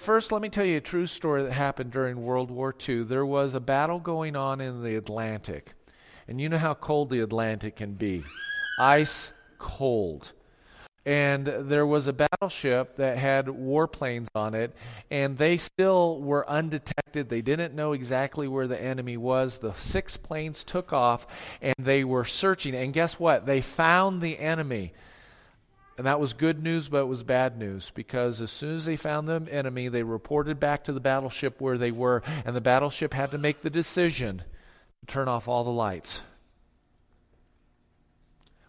first, let me tell you a true story that happened during World War II. There was a battle going on in the Atlantic. And you know how cold the Atlantic can be ice cold and there was a battleship that had warplanes on it, and they still were undetected. They didn't know exactly where the enemy was. The six planes took off, and they were searching. And guess what? They found the enemy. And that was good news, but it was bad news because as soon as they found the enemy, they reported back to the battleship where they were, and the battleship had to make the decision to turn off all the lights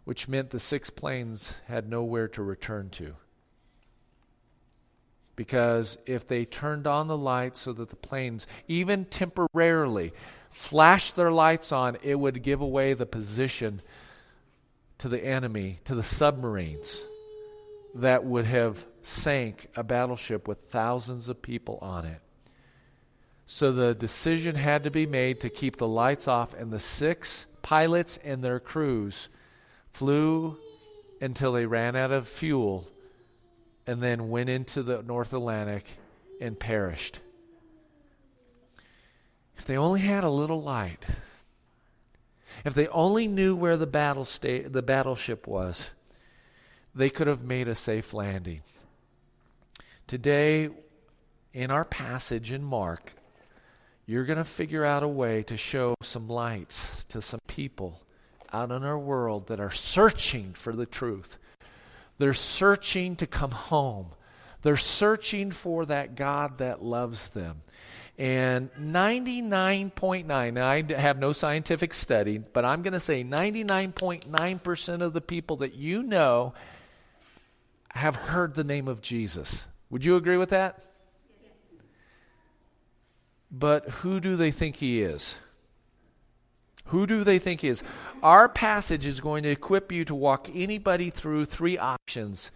which meant the six planes had nowhere to return to. Because if they turned on the lights so that the planes, even temporarily, flashed their lights on, it would give away the position to the enemy, to the submarines that would have sank a battleship with thousands of people on it. So the decision had to be made to keep the lights off, and the six pilots and their crews flew until they ran out of fuel, and then went into the North Atlantic and perished. If they only had a little light, if they only knew where the battle sta- the battleship was, they could have made a safe landing. Today, in our passage in Mark, you're going to figure out a way to show some lights to some people out in our world that are searching for the truth. They're searching to come home. They're searching for that God that loves them. And 99.9, now I have no scientific study, but I'm going to say 99.9% of the people that you know have heard the name of Jesus. Would you agree with that? But who do they think he is? Who do they think is? Our passage is going to equip you to walk anybody through three options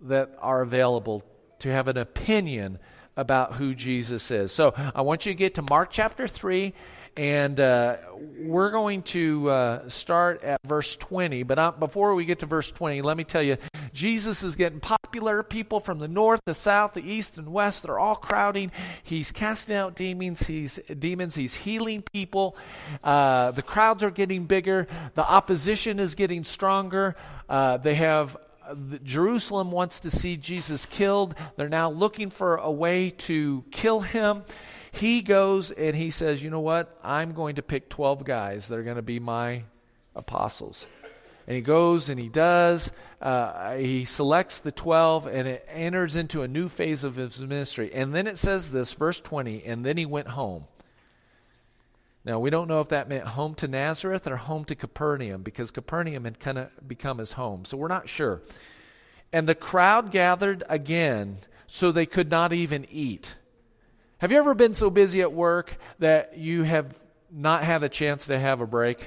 that are available to have an opinion about who Jesus is. So I want you to get to Mark chapter 3, and uh, we're going to uh, start at verse 20. But uh, before we get to verse 20, let me tell you Jesus is getting popular. People from the north, the south, the east, and west, they're all crowding. He's casting out demons. He's demons. He's healing people. Uh, the crowds are getting bigger. The opposition is getting stronger. Uh, they have Jerusalem wants to see Jesus killed. They're now looking for a way to kill him. He goes and he says, You know what? I'm going to pick 12 guys that are going to be my apostles. And he goes and he does. Uh, he selects the 12 and it enters into a new phase of his ministry. And then it says this, verse 20, and then he went home. Now, we don't know if that meant home to Nazareth or home to Capernaum because Capernaum had kind of become his home. So we're not sure. And the crowd gathered again so they could not even eat. Have you ever been so busy at work that you have not had a chance to have a break?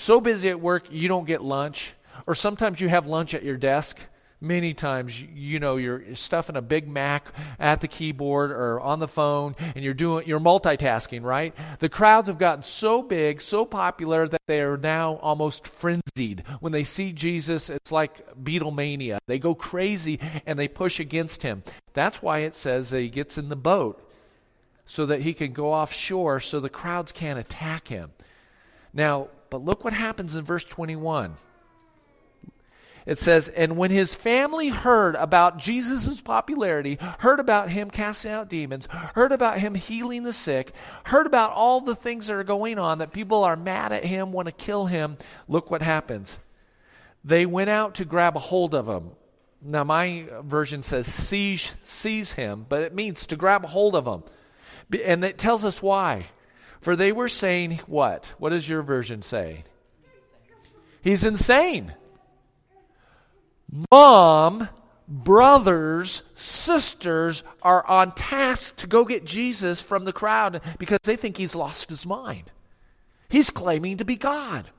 So busy at work, you don't get lunch. Or sometimes you have lunch at your desk Many times, you know, you're stuffing a Big Mac at the keyboard or on the phone, and you're doing you're multitasking, right? The crowds have gotten so big, so popular that they are now almost frenzied. When they see Jesus, it's like Beatlemania. They go crazy and they push against him. That's why it says that he gets in the boat so that he can go offshore, so the crowds can't attack him. Now, but look what happens in verse 21 it says, And when his family heard about Jesus' popularity, heard about him casting out demons, heard about him healing the sick, heard about all the things that are going on, that people are mad at him, want to kill him, look what happens. They went out to grab a hold of him. Now, my version says seize, seize him, but it means to grab a hold of him. And it tells us why. For they were saying, what? What does your version say? He's insane mom, brothers, sisters are on task to go get Jesus from the crowd because they think he's lost his mind. He's claiming to be God.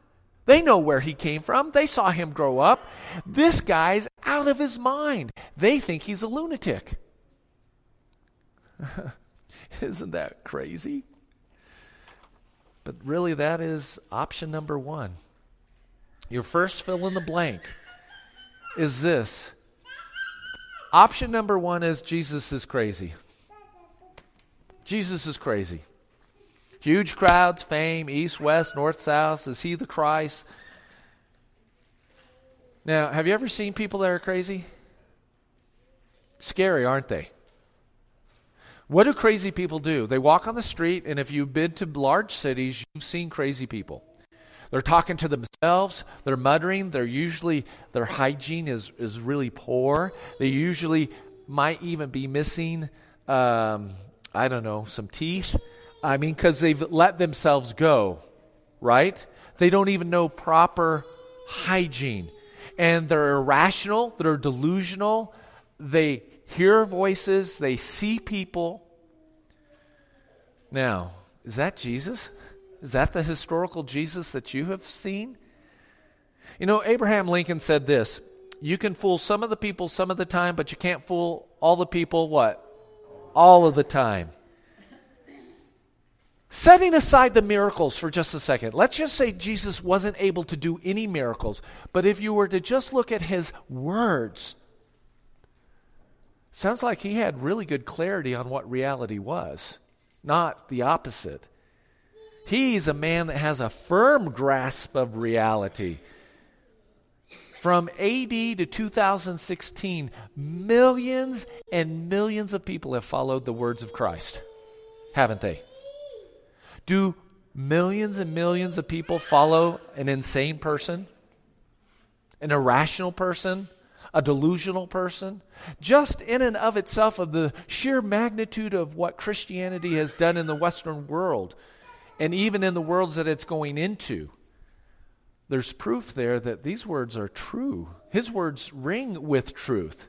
They know where he came from. They saw him grow up. This guy's out of his mind. They think he's a lunatic. Isn't that crazy? But really, that is option number one. Your first fill in the blank is this Option number one is Jesus is crazy. Jesus is crazy. Huge crowds, fame, east, west, north, south. Is he the Christ? Now, have you ever seen people that are crazy? Scary, aren't they? What do crazy people do? They walk on the street, and if you've been to large cities, you've seen crazy people. They're talking to themselves, they're muttering, they're usually, their hygiene is, is really poor. They usually might even be missing, um, I don't know, some teeth. I mean, because they've let themselves go, right? They don't even know proper hygiene. And they're irrational, they're delusional, they hear voices, they see people. Now, is that Jesus? Is that the historical Jesus that you have seen? You know, Abraham Lincoln said this You can fool some of the people some of the time, but you can't fool all the people what? All of the time. Setting aside the miracles for just a second, let's just say Jesus wasn't able to do any miracles, but if you were to just look at his words, sounds like he had really good clarity on what reality was, not the opposite. He's a man that has a firm grasp of reality. From AD to 2016, millions and millions of people have followed the words of Christ, haven't they? Do millions and millions of people follow an insane person? An irrational person? A delusional person? Just in and of itself, of the sheer magnitude of what Christianity has done in the Western world, and even in the worlds that it's going into, there's proof there that these words are true. His words ring with truth.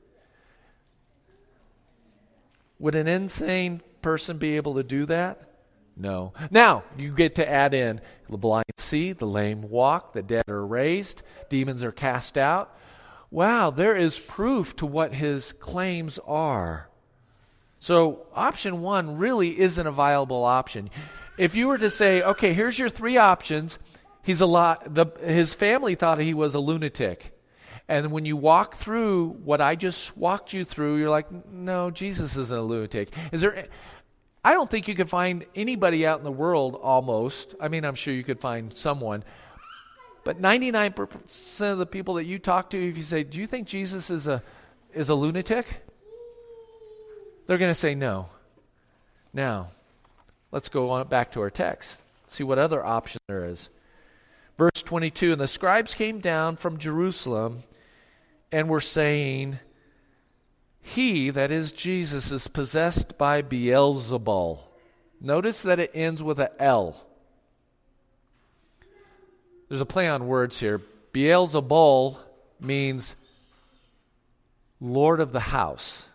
Would an insane person be able to do that? No. Now, you get to add in the blind see, the lame walk, the dead are raised, demons are cast out. Wow, there is proof to what his claims are. So, option one really isn't a viable option. If you were to say, okay, here's your three options, he's a lot, the, his family thought he was a lunatic. And when you walk through what I just walked you through, you're like, no, Jesus isn't a lunatic. Is there, I don't think you could find anybody out in the world almost. I mean, I'm sure you could find someone. But 99% of the people that you talk to, if you say, Do you think Jesus is a, is a lunatic? They're going to say no. Now, let's go on back to our text, see what other option there is. Verse 22 And the scribes came down from Jerusalem and were saying, he, that is Jesus, is possessed by Beelzebul. Notice that it ends with a L. There's a play on words here. Beelzebul means Lord of the house.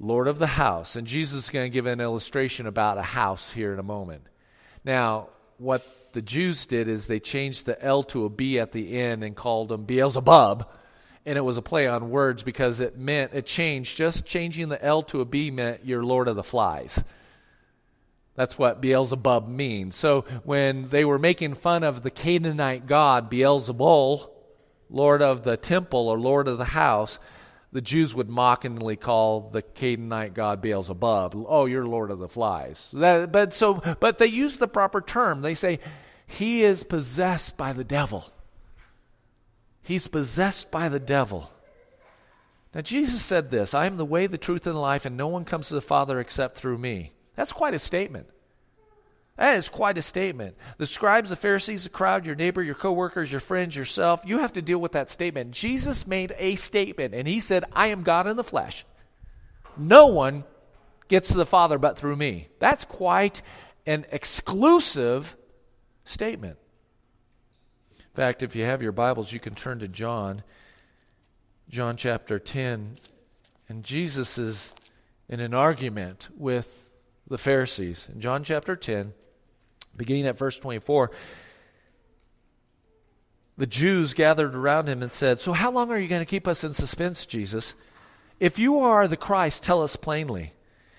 Lord of the house. And Jesus is going to give an illustration about a house here in a moment. Now, what the Jews did is they changed the L to a B at the end and called him Beelzebub and it was a play on words because it meant it changed. Just changing the L to a B meant you're Lord of the Flies. That's what Beelzebub means. So when they were making fun of the Canaanite god Beelzebul, Lord of the temple or Lord of the house, the Jews would mockingly call the Canaanite god Beelzebub. Oh, you're Lord of the Flies. That, but so, but they use the proper term. They say he is possessed by the devil. He's possessed by the devil. Now, Jesus said this I am the way, the truth, and the life, and no one comes to the Father except through me. That's quite a statement. That is quite a statement. The scribes, the Pharisees, the crowd, your neighbor, your coworkers, your friends, yourself, you have to deal with that statement. Jesus made a statement, and he said, I am God in the flesh. No one gets to the Father but through me. That's quite an exclusive statement. In fact, if you have your Bibles, you can turn to John, John chapter 10. And Jesus is in an argument with the Pharisees. In John chapter 10, beginning at verse 24, the Jews gathered around him and said, So, how long are you going to keep us in suspense, Jesus? If you are the Christ, tell us plainly.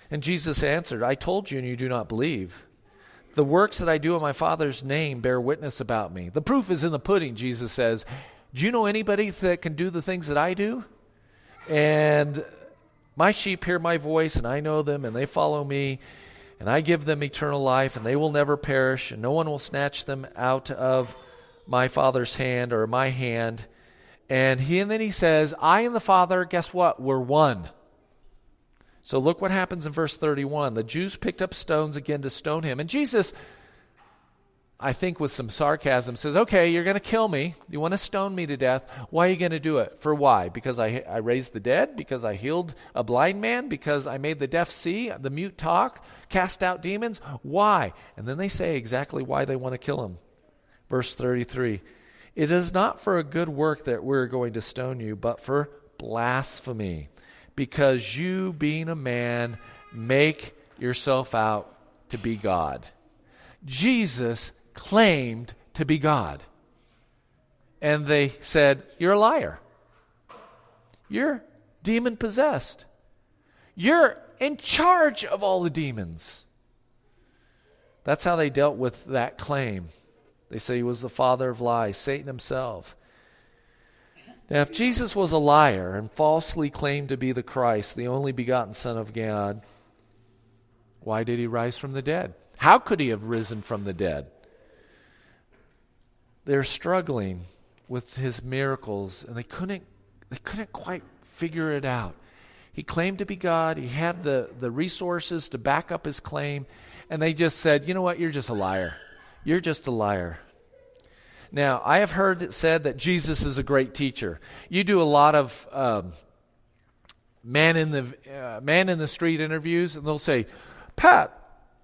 And Jesus answered, I told you, and you do not believe. The works that I do in my Father's name bear witness about me. The proof is in the pudding, Jesus says. Do you know anybody that can do the things that I do? And my sheep hear my voice, and I know them, and they follow me, and I give them eternal life, and they will never perish, and no one will snatch them out of my Father's hand or my hand. And he and then he says, I and the Father, guess what? We're one. So look what happens in verse 31. The Jews picked up stones again to stone him. And Jesus, I think with some sarcasm, says, Okay, you're going to kill me. You want to stone me to death. Why are you going to do it? For why? Because I, I raised the dead? Because I healed a blind man? Because I made the deaf see, the mute talk, cast out demons? Why? And then they say exactly why they want to kill him. Verse 33 It is not for a good work that we're going to stone you, but for blasphemy because you, being a man, make yourself out to be God. Jesus claimed to be God. And they said, You're a liar. You're demon possessed. You're in charge of all the demons. That's how they dealt with that claim. They say he was the father of lies, Satan himself. Now, if Jesus was a liar and falsely claimed to be the Christ, the only begotten Son of God, why did he rise from the dead? How could he have risen from the dead? They're struggling with his miracles and they couldn't they couldn't quite figure it out. He claimed to be God, he had the, the resources to back up his claim, and they just said, You know what, you're just a liar. You're just a liar. Now, I have heard it said that Jesus is a great teacher. You do a lot of um, man in the uh, man in the street interviews, and they'll say, "Pat,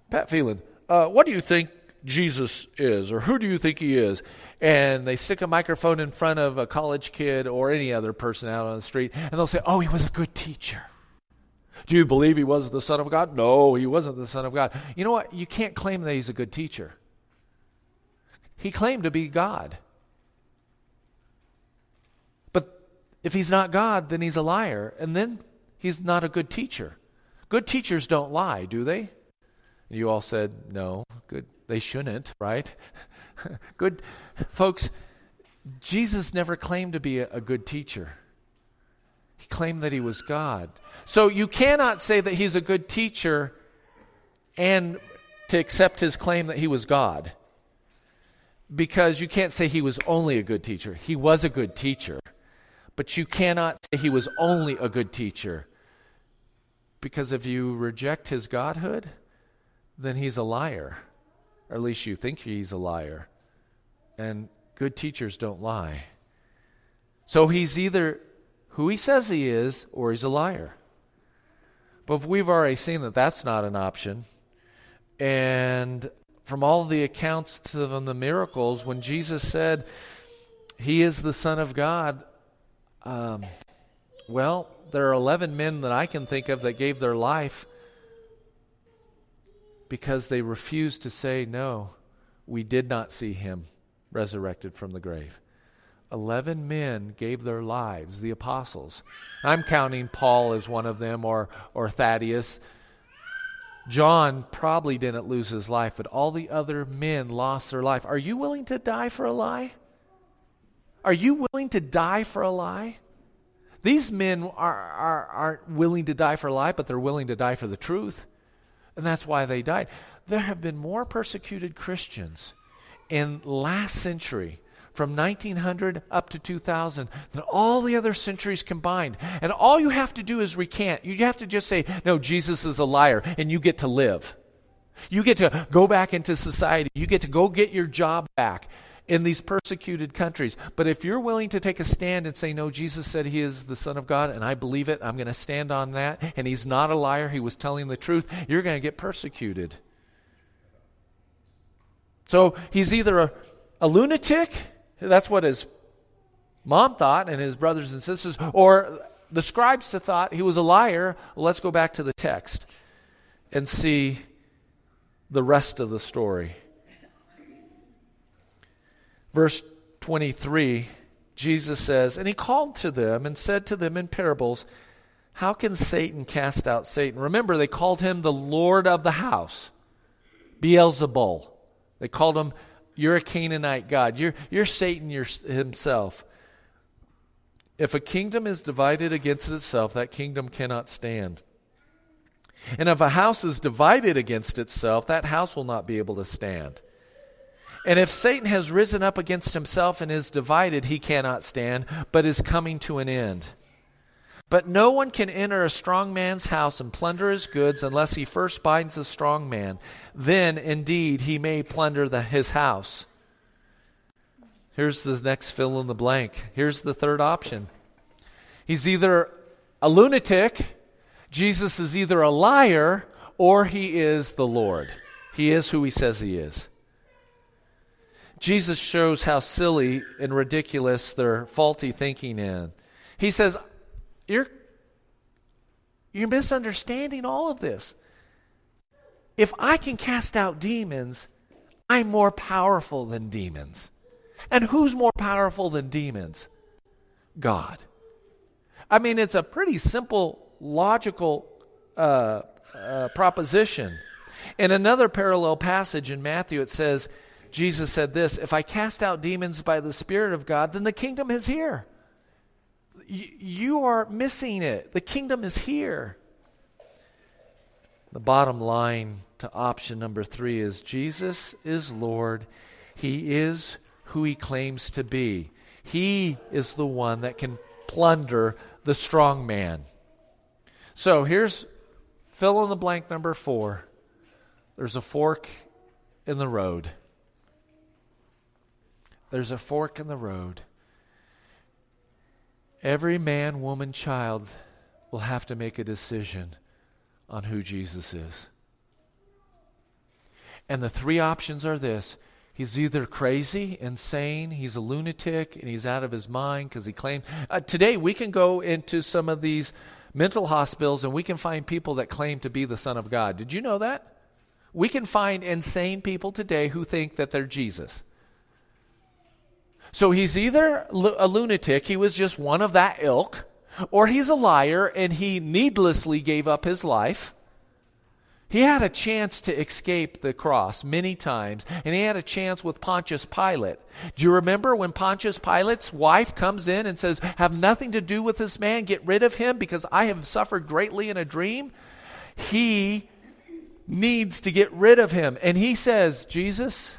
Pat Phelan, uh, what do you think Jesus is, or who do you think he is?" And they stick a microphone in front of a college kid or any other person out on the street, and they'll say, "Oh, he was a good teacher." Do you believe he was the Son of God? No, he wasn't the Son of God. You know what? You can't claim that he's a good teacher. He claimed to be God. But if he's not God, then he's a liar, and then he's not a good teacher. Good teachers don't lie, do they? You all said no. Good. They shouldn't, right? good folks, Jesus never claimed to be a, a good teacher. He claimed that he was God. So you cannot say that he's a good teacher and to accept his claim that he was God because you can't say he was only a good teacher. He was a good teacher. But you cannot say he was only a good teacher. Because if you reject his godhood, then he's a liar. Or at least you think he's a liar. And good teachers don't lie. So he's either who he says he is or he's a liar. But we've already seen that that's not an option. And from all the accounts of the miracles, when Jesus said he is the Son of God, um, well, there are 11 men that I can think of that gave their life because they refused to say, No, we did not see him resurrected from the grave. 11 men gave their lives, the apostles. I'm counting Paul as one of them or, or Thaddeus. John probably didn't lose his life, but all the other men lost their life. Are you willing to die for a lie? Are you willing to die for a lie? These men are, are, aren't willing to die for a lie, but they're willing to die for the truth. And that's why they died. There have been more persecuted Christians in last century from 1900 up to 2000 than all the other centuries combined. And all you have to do is recant. You have to just say, no, Jesus is a liar, and you get to live. You get to go back into society. You get to go get your job back in these persecuted countries. But if you're willing to take a stand and say, No, Jesus said he is the Son of God, and I believe it, I'm going to stand on that, and he's not a liar, he was telling the truth, you're going to get persecuted. So he's either a, a lunatic that's what his mom thought and his brothers and sisters, or the scribes thought he was a liar. Let's go back to the text and see the rest of the story. Verse 23, Jesus says, And he called to them and said to them in parables, How can Satan cast out Satan? Remember, they called him the Lord of the house, Beelzebul. They called him you're a Canaanite God. You're, you're Satan himself. If a kingdom is divided against itself, that kingdom cannot stand. And if a house is divided against itself, that house will not be able to stand. And if Satan has risen up against himself and is divided, he cannot stand, but is coming to an end. But no one can enter a strong man's house and plunder his goods unless he first binds the strong man. Then, indeed, he may plunder the, his house. Here's the next fill in the blank. Here's the third option. He's either a lunatic, Jesus is either a liar, or he is the Lord. He is who he says he is. Jesus shows how silly and ridiculous their faulty thinking is. He says, You're you're misunderstanding all of this. If I can cast out demons, I'm more powerful than demons. And who's more powerful than demons? God. I mean, it's a pretty simple, logical uh, uh, proposition. In another parallel passage in Matthew, it says, Jesus said this If I cast out demons by the Spirit of God, then the kingdom is here. You are missing it. The kingdom is here. The bottom line to option number three is Jesus is Lord. He is who he claims to be. He is the one that can plunder the strong man. So here's fill in the blank number four. There's a fork in the road. There's a fork in the road. Every man, woman, child will have to make a decision on who Jesus is. And the three options are this He's either crazy, insane, he's a lunatic, and he's out of his mind because he claims. Uh, today, we can go into some of these mental hospitals and we can find people that claim to be the Son of God. Did you know that? We can find insane people today who think that they're Jesus. So he's either a lunatic, he was just one of that ilk, or he's a liar and he needlessly gave up his life he had a chance to escape the cross many times, and he had a chance with Pontius Pilate. Do you remember when Pontius Pilate's wife comes in and says, Have nothing to do with this man, get rid of him because I have suffered greatly in a dream? He needs to get rid of him. And he says, Jesus,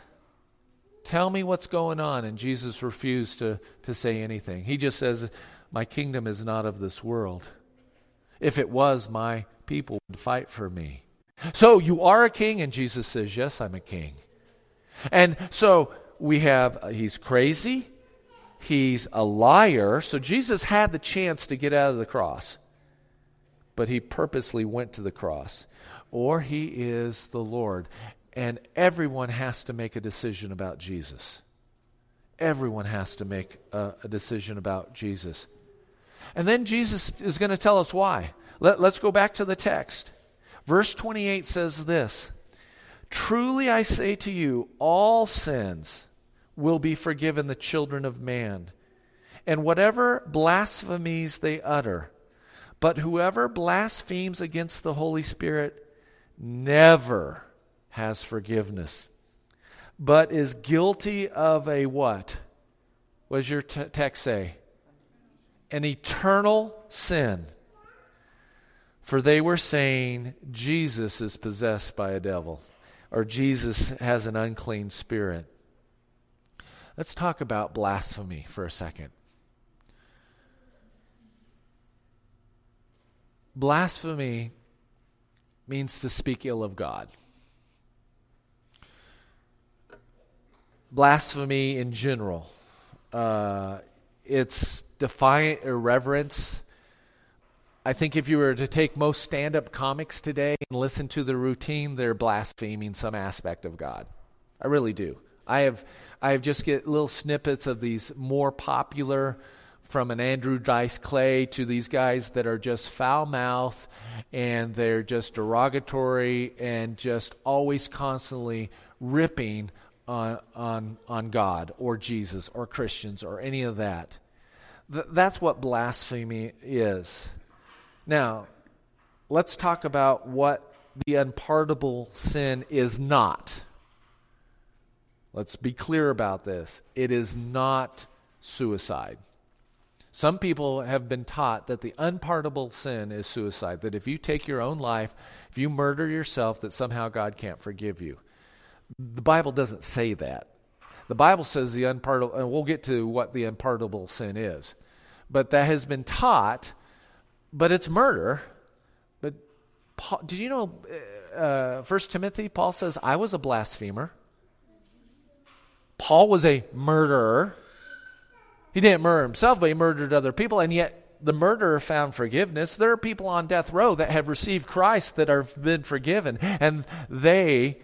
tell me what's going on. And Jesus refused to, to say anything. He just says, My kingdom is not of this world. If it was, my people would fight for me. So you are a king? And Jesus says, Yes, I'm a king. And so we have, uh, he's crazy, he's a liar. So Jesus had the chance to get out of the cross, but he purposely went to the cross. Or he is the Lord. And everyone has to make a decision about Jesus. Everyone has to make a, a decision about Jesus. And then Jesus is going to tell us why. Let, let's go back to the text. Verse 28 says this Truly I say to you, all sins will be forgiven the children of man, and whatever blasphemies they utter. But whoever blasphemes against the Holy Spirit never has forgiveness, but is guilty of a what? What does your t- text say? An eternal sin. For they were saying, Jesus is possessed by a devil, or Jesus has an unclean spirit. Let's talk about blasphemy for a second. Blasphemy means to speak ill of God. Blasphemy in general. Uh, it's defiant irreverence I think if you were to take most stand up comics today and listen to the routine, they're blaspheming some aspect of God. I really do. I have I have just get little snippets of these more popular from an Andrew Dice Clay to these guys that are just foul mouth and they're just derogatory and just always constantly ripping on, on, on God or Jesus or Christians or any of that. Th- that's what blasphemy is. Now, let's talk about what the unpardonable sin is not. Let's be clear about this. It is not suicide. Some people have been taught that the unpardonable sin is suicide, that if you take your own life, if you murder yourself, that somehow God can't forgive you. The Bible doesn't say that. The Bible says the unpardonable, and we'll get to what the unpardonable sin is. But that has been taught, but it's murder. But Paul, did you know, uh, 1 Timothy, Paul says, I was a blasphemer. Paul was a murderer. He didn't murder himself, but he murdered other people, and yet the murderer found forgiveness. There are people on death row that have received Christ that have been forgiven, and they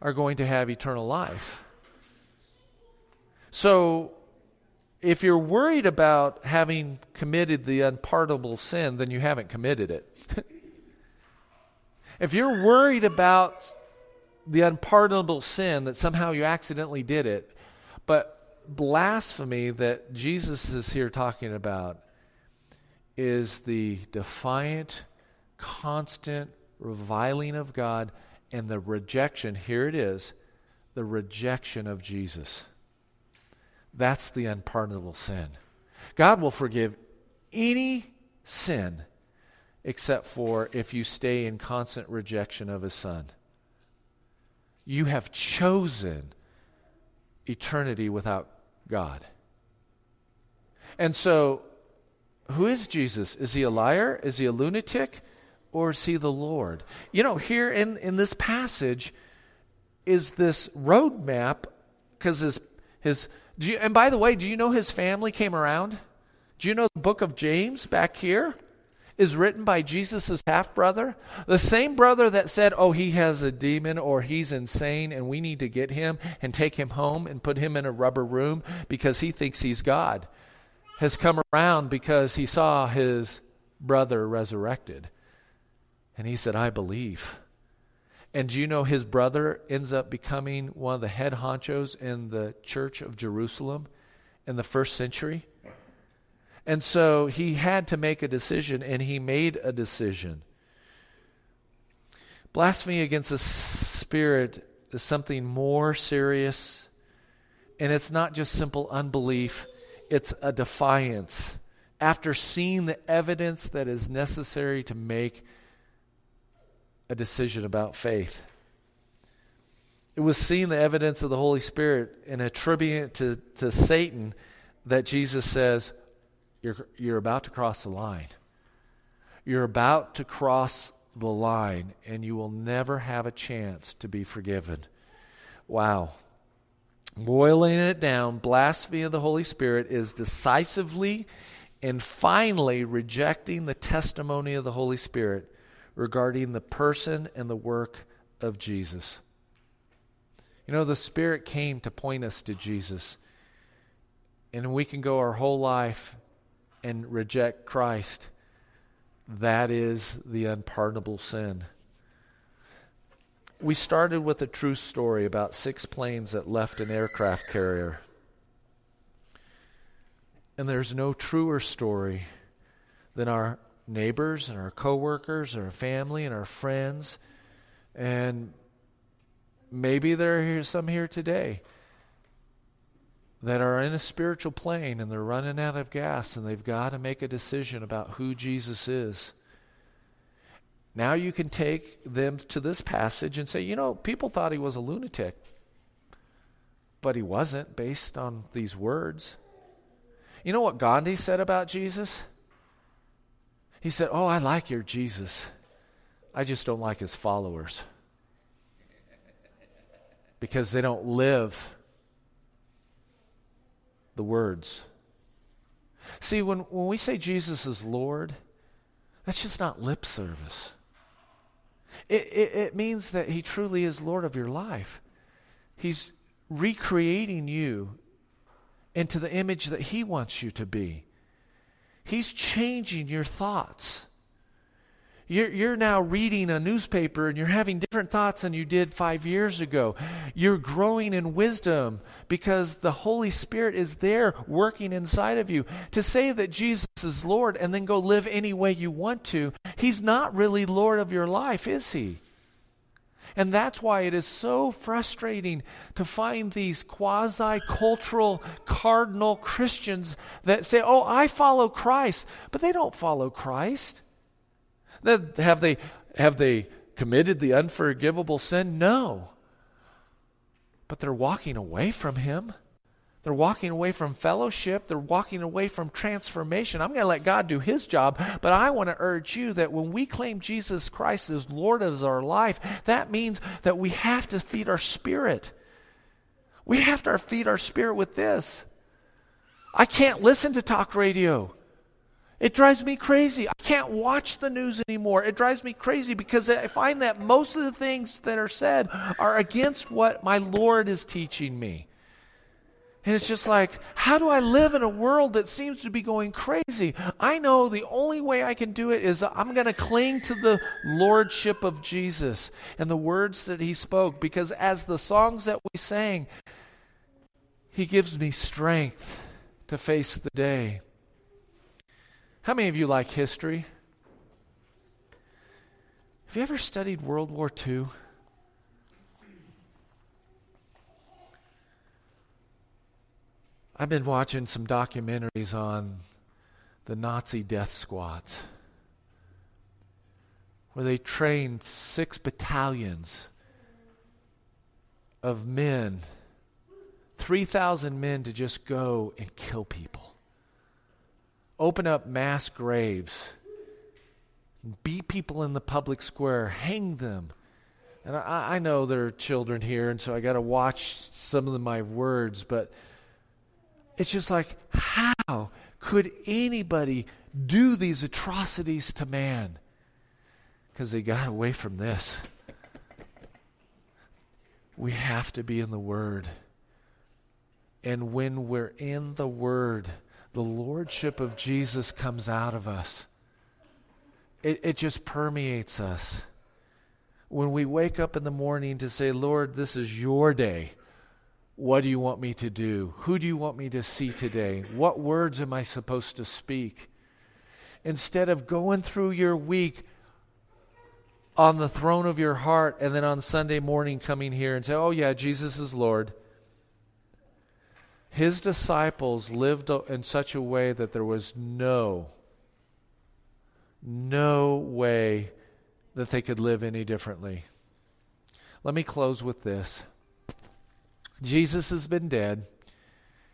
are going to have eternal life. So, if you're worried about having committed the unpardonable sin, then you haven't committed it. if you're worried about the unpardonable sin, that somehow you accidentally did it, but blasphemy that Jesus is here talking about is the defiant, constant reviling of God and the rejection. Here it is the rejection of Jesus. That's the unpardonable sin. God will forgive any sin except for if you stay in constant rejection of His Son. You have chosen eternity without God. And so, who is Jesus? Is he a liar? Is he a lunatic? Or is he the Lord? You know, here in, in this passage is this roadmap because his, his you, and by the way, do you know his family came around? Do you know the book of James back here? is written by Jesus' half brother, the same brother that said, Oh, he has a demon or he's insane and we need to get him and take him home and put him in a rubber room because he thinks he's God, has come around because he saw his brother resurrected. And he said, I believe. And do you know his brother ends up becoming one of the head honchos in the church of Jerusalem in the first century? And so he had to make a decision, and he made a decision. Blasphemy against the Spirit is something more serious, and it's not just simple unbelief, it's a defiance. After seeing the evidence that is necessary to make a decision about faith. It was seeing the evidence of the Holy Spirit and attributing it to, to Satan that Jesus says, you're, you're about to cross the line. You're about to cross the line, and you will never have a chance to be forgiven. Wow. Boiling it down, blasphemy of the Holy Spirit is decisively and finally rejecting the testimony of the Holy Spirit regarding the person and the work of Jesus. You know, the Spirit came to point us to Jesus. And we can go our whole life and reject Christ, that is the unpardonable sin. We started with a true story about six planes that left an aircraft carrier. And there's no truer story than our neighbors and our coworkers and our family and our friends. And maybe there are some here today that are in a spiritual plane and they're running out of gas and they've got to make a decision about who Jesus is. Now you can take them to this passage and say, you know, people thought he was a lunatic, but he wasn't based on these words. You know what Gandhi said about Jesus? He said, Oh, I like your Jesus. I just don't like his followers because they don't live the words. See, when, when we say Jesus is Lord, that's just not lip service. It, it, it means that He truly is Lord of your life. He's recreating you into the image that He wants you to be. He's changing your thoughts. You're, you're now reading a newspaper and you're having different thoughts than you did five years ago. You're growing in wisdom because the Holy Spirit is there working inside of you. To say that Jesus is Lord and then go live any way you want to, He's not really Lord of your life, is He? And that's why it is so frustrating to find these quasi cultural cardinal Christians that say, Oh, I follow Christ, but they don't follow Christ. Have they, have they committed the unforgivable sin? No. But they're walking away from Him. They're walking away from fellowship. They're walking away from transformation. I'm going to let God do His job, but I want to urge you that when we claim Jesus Christ as Lord of our life, that means that we have to feed our spirit. We have to feed our spirit with this. I can't listen to talk radio. It drives me crazy. I can't watch the news anymore. It drives me crazy because I find that most of the things that are said are against what my Lord is teaching me. And it's just like, how do I live in a world that seems to be going crazy? I know the only way I can do it is I'm going to cling to the lordship of Jesus and the words that he spoke because as the songs that we sang, he gives me strength to face the day. How many of you like history? Have you ever studied World War II? I've been watching some documentaries on the Nazi death squads where they trained six battalions of men, 3,000 men to just go and kill people, open up mass graves, beat people in the public square, hang them. And I, I know there are children here, and so I got to watch some of my words, but it's just like, how could anybody do these atrocities to man? Because they got away from this. We have to be in the Word. And when we're in the Word, the Lordship of Jesus comes out of us. It, it just permeates us. When we wake up in the morning to say, Lord, this is your day. What do you want me to do? Who do you want me to see today? What words am I supposed to speak? Instead of going through your week on the throne of your heart and then on Sunday morning coming here and say, oh, yeah, Jesus is Lord. His disciples lived in such a way that there was no, no way that they could live any differently. Let me close with this. Jesus has been dead,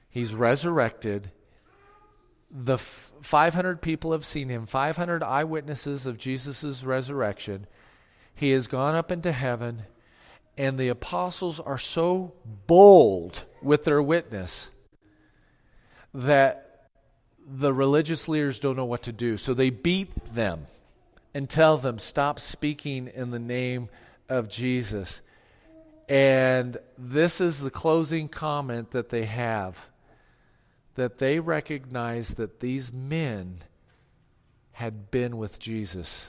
he's resurrected. The f- 500 people have seen him, 500 eyewitnesses of Jesus' resurrection. He has gone up into heaven, and the apostles are so bold with their witness that the religious leaders don't know what to do. So they beat them and tell them, Stop speaking in the name of Jesus. And this is the closing comment that they have that they recognize that these men had been with Jesus.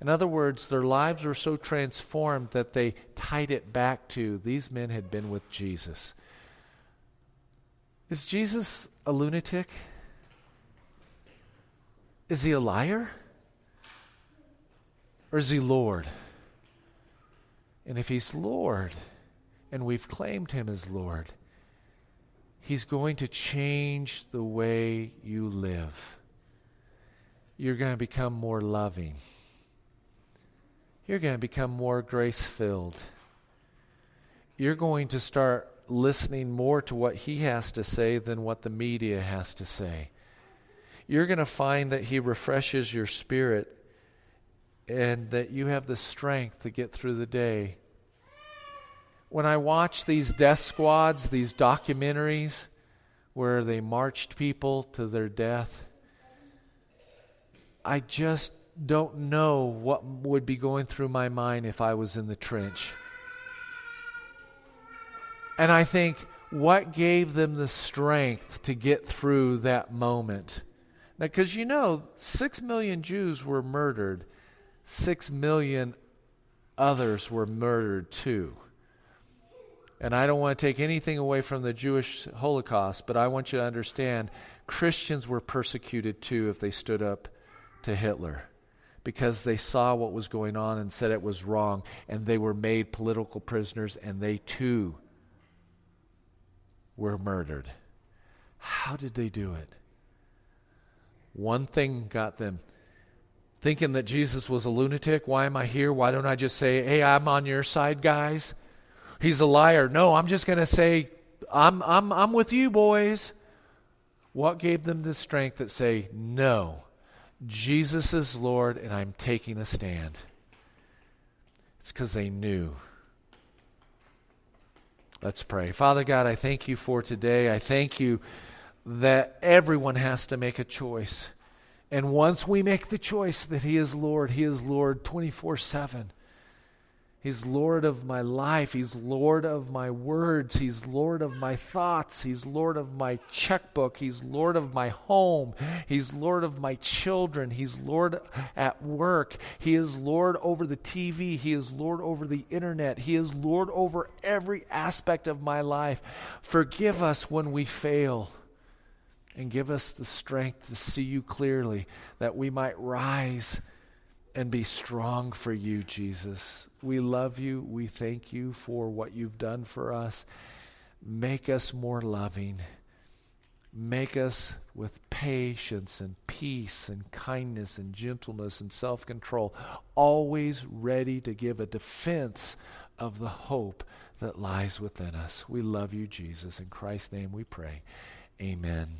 In other words, their lives were so transformed that they tied it back to these men had been with Jesus. Is Jesus a lunatic? Is he a liar? Or is he Lord? And if He's Lord, and we've claimed Him as Lord, He's going to change the way you live. You're going to become more loving. You're going to become more grace filled. You're going to start listening more to what He has to say than what the media has to say. You're going to find that He refreshes your spirit and that you have the strength to get through the day. When I watch these death squads, these documentaries where they marched people to their death, I just don't know what would be going through my mind if I was in the trench. And I think, what gave them the strength to get through that moment? Now, because you know, six million Jews were murdered six million others were murdered too. And I don't want to take anything away from the Jewish Holocaust, but I want you to understand Christians were persecuted too if they stood up to Hitler because they saw what was going on and said it was wrong, and they were made political prisoners, and they too were murdered. How did they do it? One thing got them thinking that Jesus was a lunatic. Why am I here? Why don't I just say, hey, I'm on your side, guys? He's a liar. No, I'm just going to say, I'm, I'm, I'm with you, boys. What gave them the strength that say, no, Jesus is Lord and I'm taking a stand? It's because they knew. Let's pray. Father God, I thank you for today. I thank you that everyone has to make a choice. And once we make the choice that He is Lord, He is Lord 24 7. He's Lord of my life. He's Lord of my words. He's Lord of my thoughts. He's Lord of my checkbook. He's Lord of my home. He's Lord of my children. He's Lord at work. He is Lord over the TV. He is Lord over the internet. He is Lord over every aspect of my life. Forgive us when we fail and give us the strength to see you clearly that we might rise and be strong for you, Jesus. We love you. We thank you for what you've done for us. Make us more loving. Make us with patience and peace and kindness and gentleness and self control, always ready to give a defense of the hope that lies within us. We love you, Jesus. In Christ's name we pray. Amen.